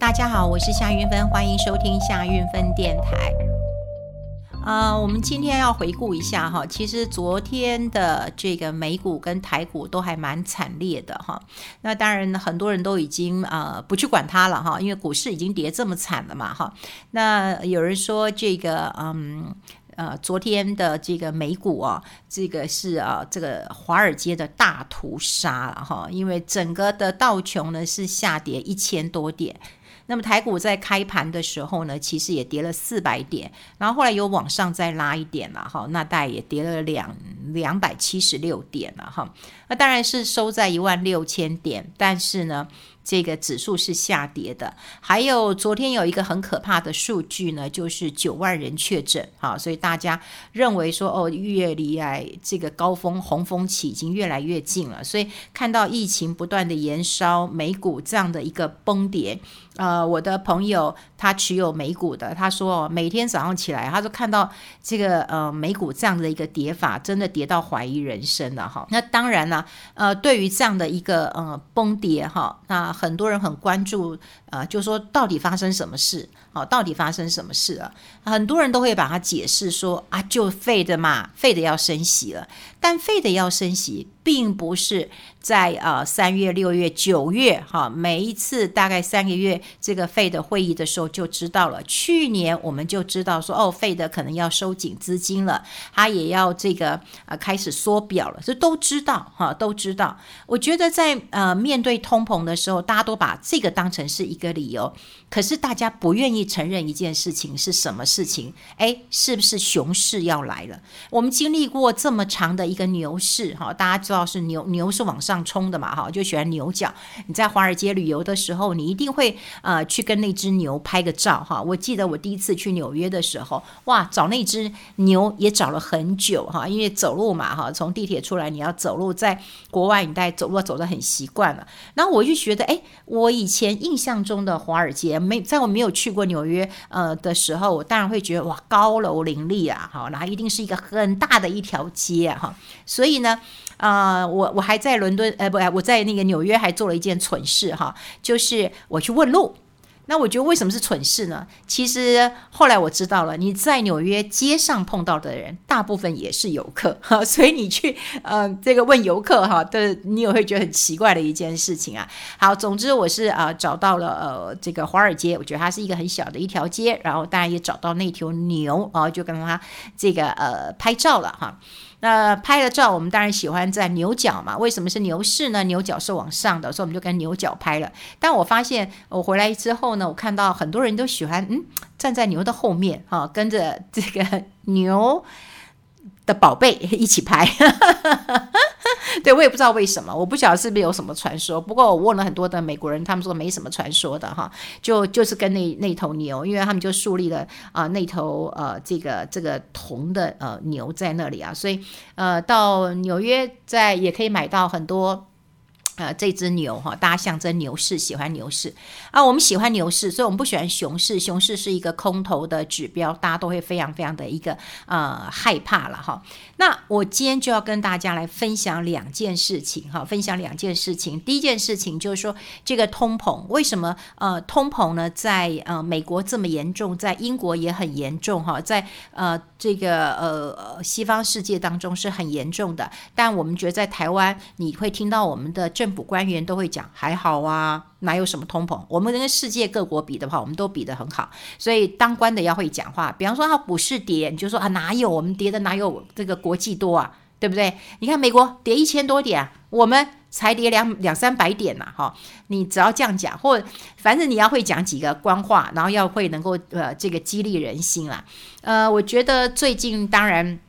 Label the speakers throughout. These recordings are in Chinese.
Speaker 1: 大家好，我是夏云芬，欢迎收听夏云芬电台。啊、呃，我们今天要回顾一下哈，其实昨天的这个美股跟台股都还蛮惨烈的哈。那当然很多人都已经呃不去管它了哈，因为股市已经跌这么惨了嘛哈。那有人说这个嗯。呃，昨天的这个美股啊，这个是啊，这个华尔街的大屠杀了哈，因为整个的道琼呢是下跌一千多点，那么台股在开盘的时候呢，其实也跌了四百点，然后后来有往上再拉一点了哈，那大概也跌了两两百七十六点了哈，那当然是收在一万六千点，但是呢。这个指数是下跌的，还有昨天有一个很可怕的数据呢，就是九万人确诊，哈，所以大家认为说，哦，越离来这个高峰红峰期已经越来越近了，所以看到疫情不断的延烧，美股这样的一个崩跌，呃，我的朋友他持有美股的，他说每天早上起来，他说看到这个呃美股这样的一个跌法，真的跌到怀疑人生了，哈。那当然了，呃，对于这样的一个呃崩跌，哈，那。很多人很关注，呃，就说到底发生什么事？哦，到底发生什么事了？很多人都会把它解释说啊，就废的嘛废的要升息了。但废的要升息，并不是在呃三月、六月、九月哈，每一次大概三个月这个费的会议的时候就知道了。去年我们就知道说，哦费的可能要收紧资金了，他也要这个呃开始缩表了，这都知道哈，都知道。我觉得在呃面对通膨的时候，大家都把这个当成是一个理由，可是大家不愿意。承认一件事情是什么事情？诶，是不是熊市要来了？我们经历过这么长的一个牛市，哈，大家知道是牛牛是往上冲的嘛，哈，就喜欢牛角。你在华尔街旅游的时候，你一定会呃去跟那只牛拍个照，哈。我记得我第一次去纽约的时候，哇，找那只牛也找了很久，哈，因为走路嘛，哈，从地铁出来你要走路，在国外你大概走路走得很习惯了。然后我就觉得，诶，我以前印象中的华尔街，没在我没有去过。纽约呃的时候，我当然会觉得哇，高楼林立啊，好，那一定是一个很大的一条街，哈，所以呢，呃，我我还在伦敦，呃，不，我在那个纽约还做了一件蠢事哈，就是我去问路。那我觉得为什么是蠢事呢？其实后来我知道了，你在纽约街上碰到的人，大部分也是游客哈，所以你去呃这个问游客哈，的你也会觉得很奇怪的一件事情啊。好，总之我是啊、找到了呃这个华尔街，我觉得它是一个很小的一条街，然后当然也找到那头牛啊，就跟他这个呃拍照了哈。那拍了照，我们当然喜欢在牛角嘛。为什么是牛市呢？牛角是往上的，所以我们就跟牛角拍了。但我发现我回来之后呢，我看到很多人都喜欢嗯站在牛的后面哈，跟着这个牛的宝贝一起拍。对，我也不知道为什么，我不晓得是不是有什么传说。不过我问了很多的美国人，他们说没什么传说的哈，就就是跟那那头牛，因为他们就树立了啊、那头呃这个这个铜的呃牛在那里啊，所以呃到纽约在也可以买到很多。呃，这只牛哈，大家象征牛市，喜欢牛市啊。我们喜欢牛市，所以我们不喜欢熊市。熊市是一个空头的指标，大家都会非常非常的一个呃害怕了哈。那我今天就要跟大家来分享两件事情哈，分享两件事情。第一件事情就是说，这个通膨为什么呃通膨呢，在呃美国这么严重，在英国也很严重哈，在呃这个呃西方世界当中是很严重的。但我们觉得在台湾，你会听到我们的政政府官员都会讲，还好啊，哪有什么通膨？我们跟世界各国比的话，我们都比得很好。所以当官的要会讲话，比方说，它股市跌，你就说啊，哪有我们跌的哪有这个国际多啊，对不对？你看美国跌一千多点，我们才跌两两三百点呐，哈。你只要这样讲，或反正你要会讲几个官话，然后要会能够呃这个激励人心啦。呃，我觉得最近当然。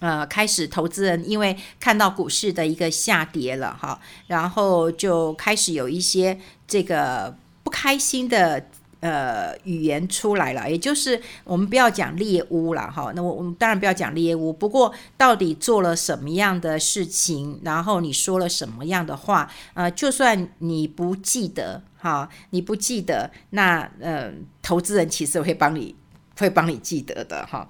Speaker 1: 呃，开始投资人因为看到股市的一个下跌了哈，然后就开始有一些这个不开心的呃语言出来了，也就是我们不要讲猎巫了哈，那我我们当然不要讲猎巫，不过到底做了什么样的事情，然后你说了什么样的话，呃，就算你不记得哈，你不记得，那呃，投资人其实会帮你。会帮你记得的哈。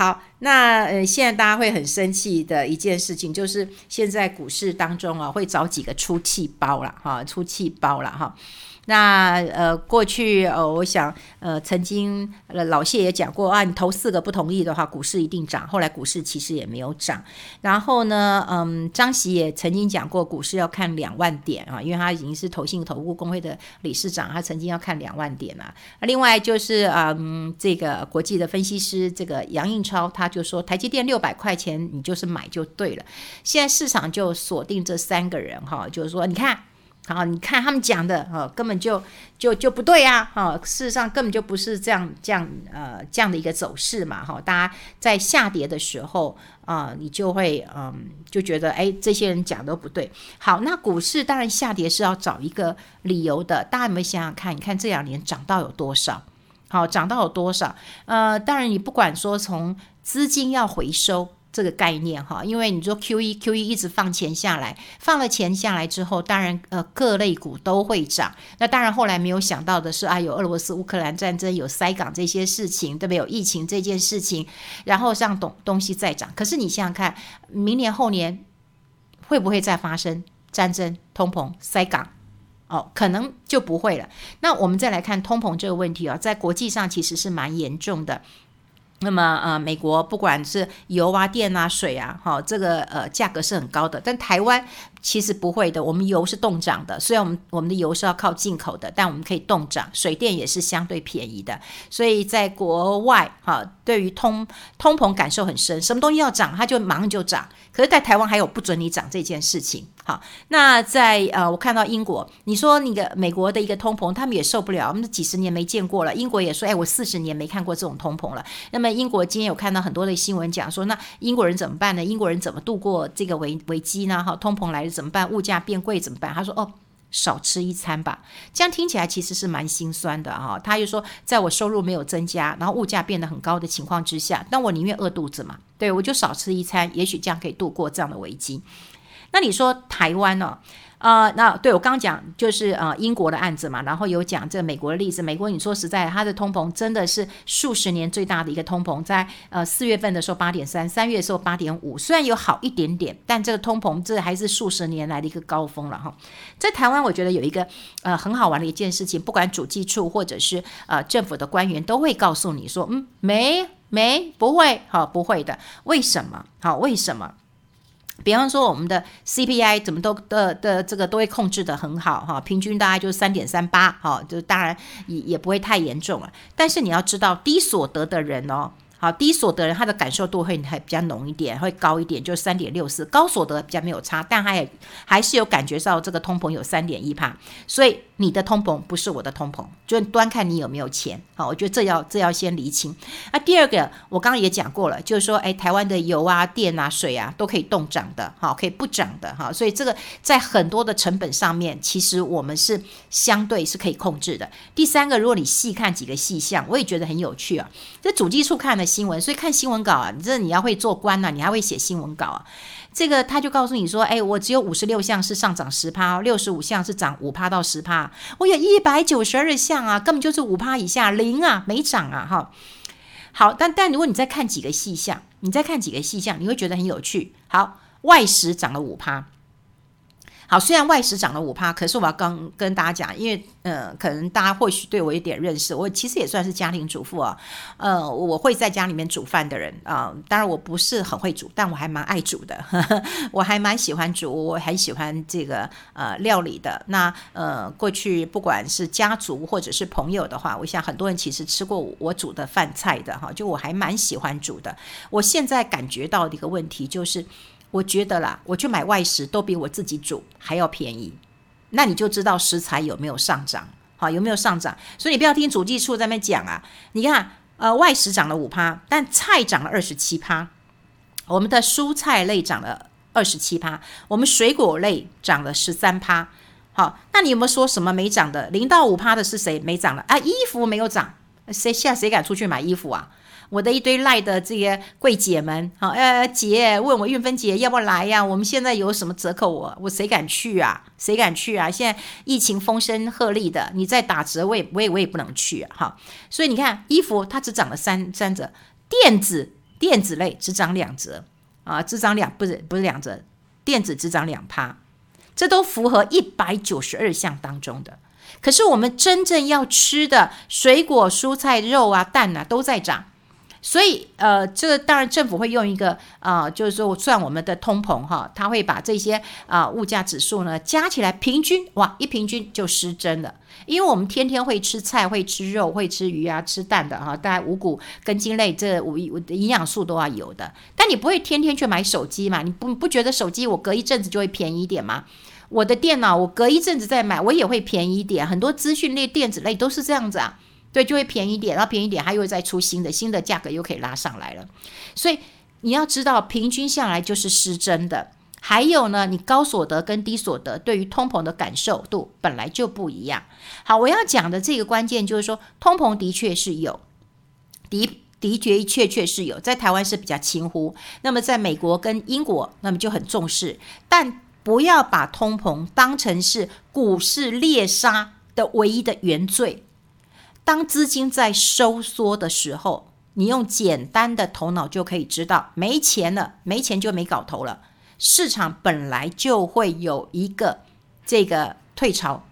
Speaker 1: 好，那呃，现在大家会很生气的一件事情，就是现在股市当中啊，会找几个出气包了哈，出气包了哈。那呃，过去呃，我想呃，曾经呃，老谢也讲过啊，你投四个不同意的话，股市一定涨。后来股市其实也没有涨。然后呢，嗯，张喜也曾经讲过，股市要看两万点啊，因为他已经是投信投顾工会的理事长，他曾经要看两万点啊。另外就是嗯，这个国际的分析师这个杨应超，他就说台积电六百块钱，你就是买就对了。现在市场就锁定这三个人哈，就是说你看。好，你看他们讲的，哦，根本就就就不对啊，哈，事实上根本就不是这样这样呃这样的一个走势嘛，哈，大家在下跌的时候啊，你就会嗯就觉得哎，这些人讲都不对。好，那股市当然下跌是要找一个理由的，大家有没有想想看？你看这两年涨到有多少？好，涨到有多少？呃，当然你不管说从资金要回收。这个概念哈，因为你说 QE QE 一直放钱下来，放了钱下来之后，当然呃各类股都会涨。那当然后来没有想到的是啊，有俄罗斯乌克兰战争，有塞港这些事情，对不对？有疫情这件事情，然后让东东西再涨。可是你想想看，明年后年会不会再发生战争、通膨、塞港？哦，可能就不会了。那我们再来看通膨这个问题啊，在国际上其实是蛮严重的。那么呃，美国不管是油啊、电啊、水啊，哈，这个呃价格是很高的。但台湾其实不会的，我们油是冻涨的。虽然我们我们的油是要靠进口的，但我们可以冻涨，水电也是相对便宜的。所以在国外哈，对于通通膨感受很深，什么东西要涨，它就马上就涨。可是，在台湾还有不准你涨这件事情。好，那在呃，我看到英国，你说那个美国的一个通膨，他们也受不了，我们几十年没见过了。英国也说，哎，我四十年没看过这种通膨了。那么英国今天有看到很多的新闻讲说，那英国人怎么办呢？英国人怎么度过这个危危机呢？哈，通膨来了怎么办？物价变贵怎么办？他说，哦，少吃一餐吧。这样听起来其实是蛮心酸的哈。他又说，在我收入没有增加，然后物价变得很高的情况之下，但我宁愿饿肚子嘛，对，我就少吃一餐，也许这样可以度过这样的危机。那你说台湾呢？呃，那对我刚刚讲就是呃英国的案子嘛，然后有讲这美国的例子。美国你说实在，它的通膨真的是数十年最大的一个通膨，在呃四月份的时候八点三，三月的时候八点五，虽然有好一点点，但这个通膨这还是数十年来的一个高峰了哈。在台湾，我觉得有一个呃很好玩的一件事情，不管主计处或者是呃政府的官员都会告诉你说，嗯，没没不会，好不会的，为什么？好为什么？比方说，我们的 CPI 怎么都的的这个都会控制的很好哈，平均大概就是三点三八哈，就当然也也不会太严重了。但是你要知道，低所得的人哦。好，低所得人他的感受度会还比较浓一点，会高一点，就三点六四。高所得比较没有差，但他也还是有感觉到这个通膨有三点一趴。所以你的通膨不是我的通膨，就端看你有没有钱。好，我觉得这要这要先厘清。那第二个，我刚刚也讲过了，就是说，哎，台湾的油啊、电啊、水啊都可以动涨的，好，可以不涨的，哈。所以这个在很多的成本上面，其实我们是相对是可以控制的。第三个，如果你细看几个细项，我也觉得很有趣啊。这主计处看的。新闻，所以看新闻稿啊，你这你要会做官呐、啊，你还会写新闻稿啊。这个他就告诉你说，哎，我只有五十六项是上涨十趴，六十五项是涨五趴到十趴，我有一百九十二项啊，根本就是五趴以下，零啊，没涨啊，哈。好，但但如果你再看几个细项，你再看几个细项，你会觉得很有趣。好，外食涨了五趴。好，虽然外食涨了五趴，可是我要刚跟大家讲，因为呃，可能大家或许对我有点认识，我其实也算是家庭主妇啊，呃，我会在家里面煮饭的人啊，当然我不是很会煮，但我还蛮爱煮的，呵呵，我还蛮喜欢煮，我很喜欢这个呃料理的。那呃，过去不管是家族或者是朋友的话，我想很多人其实吃过我煮的饭菜的哈，就我还蛮喜欢煮的。我现在感觉到的一个问题就是。我觉得啦，我去买外食都比我自己煮还要便宜，那你就知道食材有没有上涨，好，有没有上涨？所以你不要听主计处在那讲啊。你看，呃，外食涨了五趴，但菜涨了二十七趴，我们的蔬菜类涨了二十七趴，我们水果类涨了十三趴。好，那你有没有说什么没涨的？零到五趴的是谁没涨了啊？衣服没有涨，谁现在谁敢出去买衣服啊？我的一堆赖的这些柜姐们，好，呃，姐问我运芬姐要不要来呀？我们现在有什么折扣？我我谁敢去啊？谁敢去啊？现在疫情风声鹤唳的，你再打折，我也我也我也不能去啊！哈，所以你看，衣服它只涨了三三折，电子电子类只涨两折啊，只涨两不是不是两折，电子只涨两趴，这都符合一百九十二项当中的。可是我们真正要吃的水果、蔬菜、肉啊、蛋啊都在涨。所以，呃，这当然政府会用一个啊、呃，就是说算我们的通膨哈，他会把这些啊、物价指数呢加起来，平均哇一平均就失真了。因为我们天天会吃菜、会吃肉、会吃鱼啊、吃蛋的哈，大概五谷根茎类这五营养素都要有的。但你不会天天去买手机嘛？你不不觉得手机我隔一阵子就会便宜一点吗？我的电脑我隔一阵子再买，我也会便宜一点。很多资讯类、电子类都是这样子啊。对，就会便宜点，然后便宜点，它又会再出新的，新的价格又可以拉上来了。所以你要知道，平均下来就是失真的。还有呢，你高所得跟低所得对于通膨的感受度本来就不一样。好，我要讲的这个关键就是说，通膨的确是有，的的确确确是有，在台湾是比较轻忽，那么在美国跟英国，那么就很重视。但不要把通膨当成是股市猎杀的唯一的原罪。当资金在收缩的时候，你用简单的头脑就可以知道，没钱了，没钱就没搞头了。市场本来就会有一个这个退潮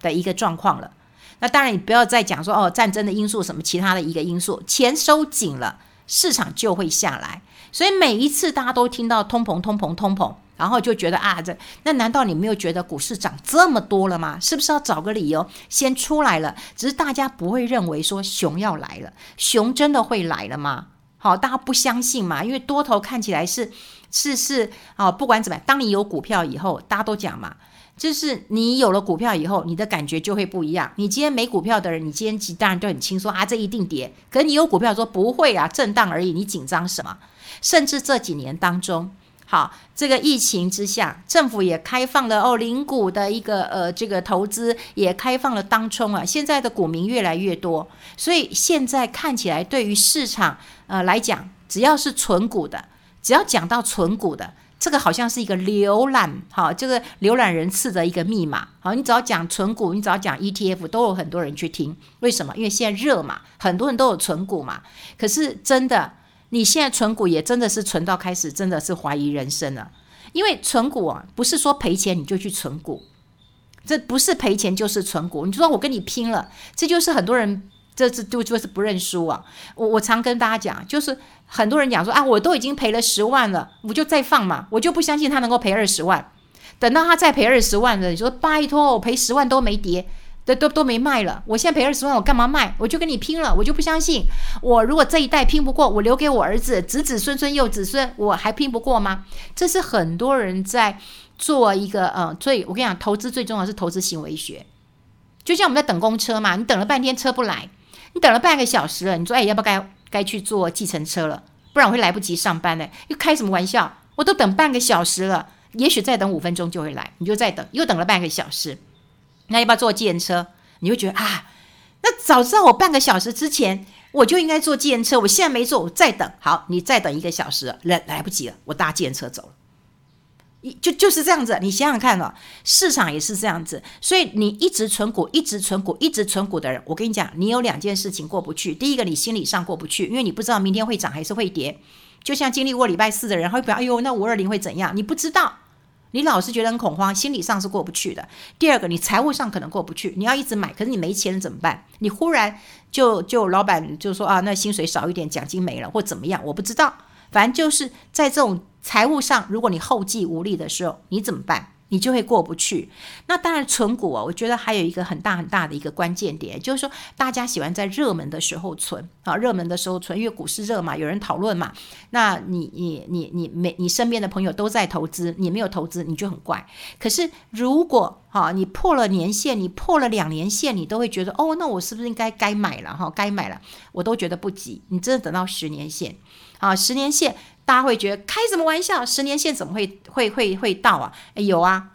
Speaker 1: 的一个状况了。那当然，你不要再讲说哦，战争的因素什么其他的一个因素，钱收紧了，市场就会下来。所以每一次大家都听到通膨、通膨、通膨。然后就觉得啊，这那难道你没有觉得股市涨这么多了吗？是不是要找个理由先出来了？只是大家不会认为说熊要来了，熊真的会来了吗？好，大家不相信嘛，因为多头看起来是是是啊，不管怎么样，当你有股票以后，大家都讲嘛，就是你有了股票以后，你的感觉就会不一样。你今天没股票的人，你今天当然就很轻松啊，这一定跌。可你有股票说不会啊，震荡而已，你紧张什么？甚至这几年当中。好，这个疫情之下，政府也开放了哦，零股的一个呃这个投资也开放了当冲啊，现在的股民越来越多，所以现在看起来对于市场呃来讲，只要是存股的，只要讲到存股的，这个好像是一个浏览哈，这个浏览人次的一个密码。好，你只要讲存股，你只要讲 ETF，都有很多人去听。为什么？因为现在热嘛，很多人都有存股嘛。可是真的。你现在存股也真的是存到开始，真的是怀疑人生了。因为存股啊，不是说赔钱你就去存股，这不是赔钱就是存股。你就说我跟你拼了，这就是很多人这次就就是不认输啊。我我常跟大家讲，就是很多人讲说啊，我都已经赔了十万了，我就再放嘛，我就不相信他能够赔二十万。等到他再赔二十万了，你说拜托，我赔十万都没跌。都都都没卖了，我现在赔二十万，我干嘛卖？我就跟你拼了，我就不相信。我如果这一代拼不过，我留给我儿子子子孙孙又子孙，我还拼不过吗？这是很多人在做一个呃，所以我跟你讲，投资最重要是投资行为学。就像我们在等公车嘛，你等了半天车不来，你等了半个小时了，你说哎，要不要该该去坐计程车了？不然我会来不及上班呢。又开什么玩笑？我都等半个小时了，也许再等五分钟就会来，你就再等，又等了半个小时。那要不要坐计程车？你会觉得啊，那早知道我半个小时之前我就应该坐计程车，我现在没坐，我再等。好，你再等一个小时，来来不及了，我搭计程车走了。就就是这样子，你想想看哦，市场也是这样子。所以你一直存股，一直存股，一直存股的人，我跟你讲，你有两件事情过不去。第一个，你心理上过不去，因为你不知道明天会涨还是会跌。就像经历过礼拜四的人，他会表哎呦，那五二零会怎样？你不知道。你老是觉得很恐慌，心理上是过不去的。第二个，你财务上可能过不去，你要一直买，可是你没钱怎么办？你忽然就就老板就说啊，那薪水少一点，奖金没了或怎么样，我不知道。反正就是在这种财务上，如果你后继无力的时候，你怎么办？你就会过不去。那当然，存股啊，我觉得还有一个很大很大的一个关键点，就是说大家喜欢在热门的时候存啊，热门的时候存，因为股市热嘛，有人讨论嘛。那你你你你没你身边的朋友都在投资，你没有投资，你就很怪。可是如果哈，你破了年限，你破了两年线，你都会觉得哦，那我是不是应该该买了哈？该买了，我都觉得不急。你真的等到十年线啊，十年线。大家会觉得开什么玩笑？十年线怎么会会会会到啊？有啊，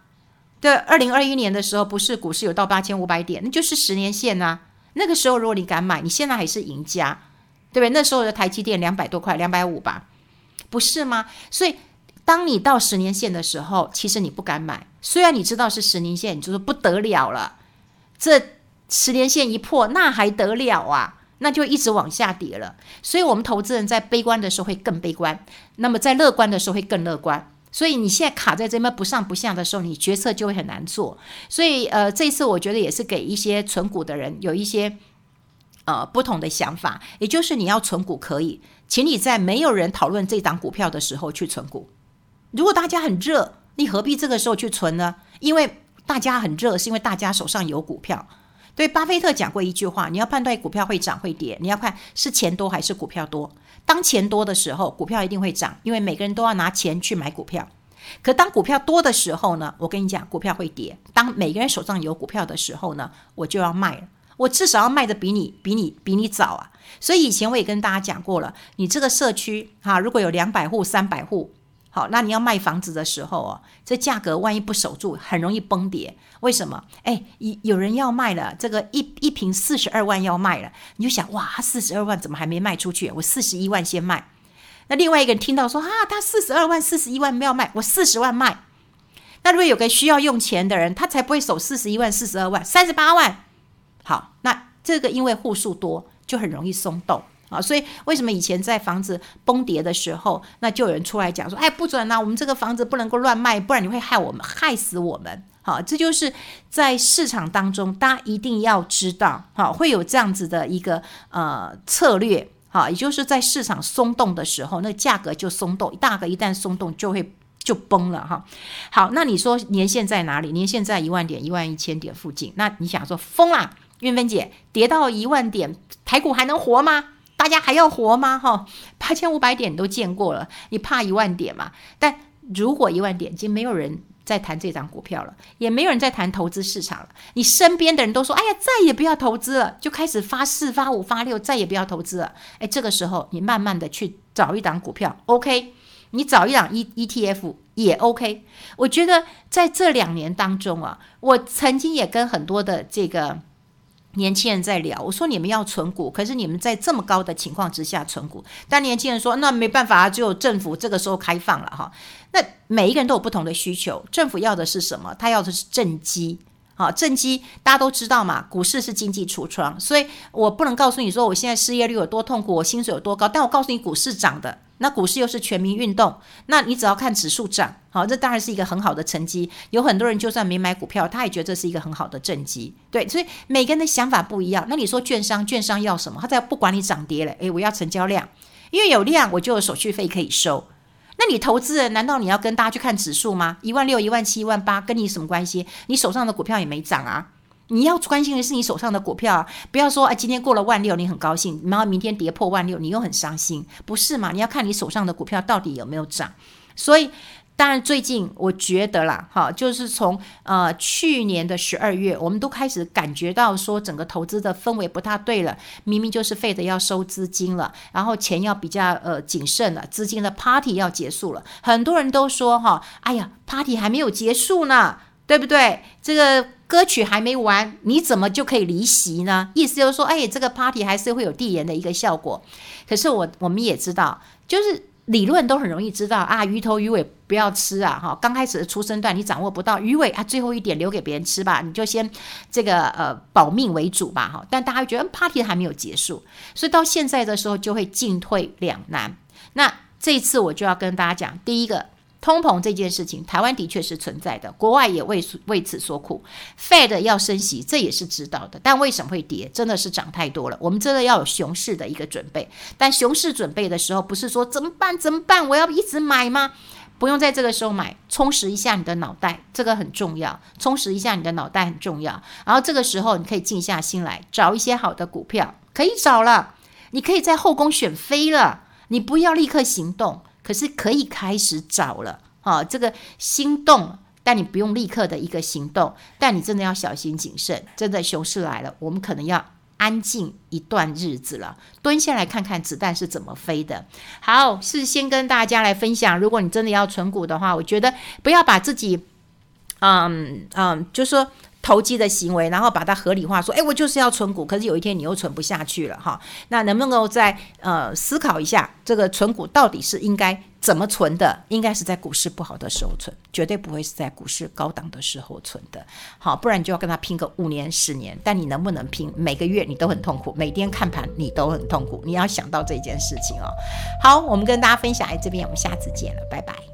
Speaker 1: 对，二零二一年的时候，不是股市有到八千五百点，那就是十年线呐、啊。那个时候如果你敢买，你现在还是赢家，对不对？那时候的台积电两百多块，两百五吧，不是吗？所以当你到十年线的时候，其实你不敢买，虽然你知道是十年线，你就说不得了了。这十年线一破，那还得了啊？那就一直往下跌了。所以，我们投资人在悲观的时候会更悲观，那么在乐观的时候会更乐观。所以，你现在卡在这边不上不下的时候，你决策就会很难做。所以，呃，这次我觉得也是给一些存股的人有一些呃不同的想法，也就是你要存股可以，请你在没有人讨论这档股票的时候去存股。如果大家很热，你何必这个时候去存呢？因为大家很热，是因为大家手上有股票。对，巴菲特讲过一句话：你要判断股票会涨会跌，你要看是钱多还是股票多。当钱多的时候，股票一定会涨，因为每个人都要拿钱去买股票。可当股票多的时候呢，我跟你讲，股票会跌。当每个人手上有股票的时候呢，我就要卖了。我至少要卖的比你、比你、比你早啊。所以以前我也跟大家讲过了，你这个社区哈，如果有两百户、三百户。好，那你要卖房子的时候哦，这价格万一不守住，很容易崩跌。为什么？哎，有有人要卖了，这个一一平四十二万要卖了，你就想哇，四十二万怎么还没卖出去？我四十一万先卖。那另外一个人听到说啊，他四十二万、四十一万没有卖，我四十万卖。那如果有个需要用钱的人，他才不会守四十一万、四十二万、三十八万。好，那这个因为户数多，就很容易松动。啊，所以为什么以前在房子崩跌的时候，那就有人出来讲说，哎，不准呐，我们这个房子不能够乱卖，不然你会害我们，害死我们。好，这就是在市场当中，大家一定要知道，好，会有这样子的一个呃策略，好，也就是在市场松动的时候，那价格就松动，大格一旦松动就会就崩了哈。好，那你说年线在哪里？年线在一万点、一万一千点附近。那你想说疯啦，韵芬姐跌到一万点，台股还能活吗？大家还要活吗？哈，八千五百点都见过了，你怕一万点吗？但如果一万点已经没有人在谈这张股票了，也没有人在谈投资市场了，你身边的人都说：“哎呀，再也不要投资了。”就开始发四、发五、发六，再也不要投资了。哎，这个时候你慢慢的去找一档股票，OK？你找一档 E ETF 也 OK。我觉得在这两年当中啊，我曾经也跟很多的这个。年轻人在聊，我说你们要存股，可是你们在这么高的情况之下存股。但年轻人说，那没办法，只有政府这个时候开放了哈。那每一个人都有不同的需求，政府要的是什么？他要的是政绩。好，政绩大家都知道嘛，股市是经济橱窗，所以我不能告诉你说我现在失业率有多痛苦，我薪水有多高，但我告诉你股市涨的。那股市又是全民运动，那你只要看指数涨，好，这当然是一个很好的成绩。有很多人就算没买股票，他也觉得这是一个很好的政绩。对，所以每个人的想法不一样。那你说券商，券商要什么？他在不管你涨跌了，诶，我要成交量，因为有量我就有手续费可以收。那你投资人难道你要跟大家去看指数吗？一万六、一万七、一万八，跟你什么关系？你手上的股票也没涨啊。你要关心的是你手上的股票啊，不要说哎，今天过了万六，你很高兴，然后明天跌破万六，你又很伤心，不是嘛？你要看你手上的股票到底有没有涨。所以，当然最近我觉得啦，哈，就是从呃去年的十二月，我们都开始感觉到说整个投资的氛围不太对了。明明就是 Fed 要收资金了，然后钱要比较呃谨慎了，资金的 Party 要结束了，很多人都说哈，哎呀，Party 还没有结束呢，对不对？这个。歌曲还没完，你怎么就可以离席呢？意思就是说，哎，这个 party 还是会有递延的一个效果。可是我我们也知道，就是理论都很容易知道啊，鱼头鱼尾不要吃啊，哈，刚开始的初生段你掌握不到鱼尾啊，最后一点留给别人吃吧，你就先这个呃保命为主吧，哈。但大家觉得 party 还没有结束，所以到现在的时候就会进退两难。那这一次我就要跟大家讲，第一个。通膨这件事情，台湾的确是存在的，国外也为为此所苦。Fed 要升息，这也是知道的，但为什么会跌？真的是涨太多了。我们真的要有熊市的一个准备，但熊市准备的时候，不是说怎么办怎么办，我要一直买吗？不用在这个时候买，充实一下你的脑袋，这个很重要。充实一下你的脑袋很重要。然后这个时候，你可以静下心来，找一些好的股票，可以找了。你可以在后宫选妃了，你不要立刻行动。可是可以开始找了，好，这个心动，但你不用立刻的一个行动，但你真的要小心谨慎。真的熊市来了，我们可能要安静一段日子了，蹲下来看看子弹是怎么飞的。好，是先跟大家来分享，如果你真的要存股的话，我觉得不要把自己，嗯嗯，就说投机的行为，然后把它合理化，说，哎，我就是要存股，可是有一天你又存不下去了哈。那能不能够再呃思考一下，这个存股到底是应该怎么存的？应该是在股市不好的时候存，绝对不会是在股市高档的时候存的。好，不然你就要跟他拼个五年、十年。但你能不能拼？每个月你都很痛苦，每天看盘你都很痛苦。你要想到这件事情哦。好，我们跟大家分享在这边，我们下次见了，拜拜。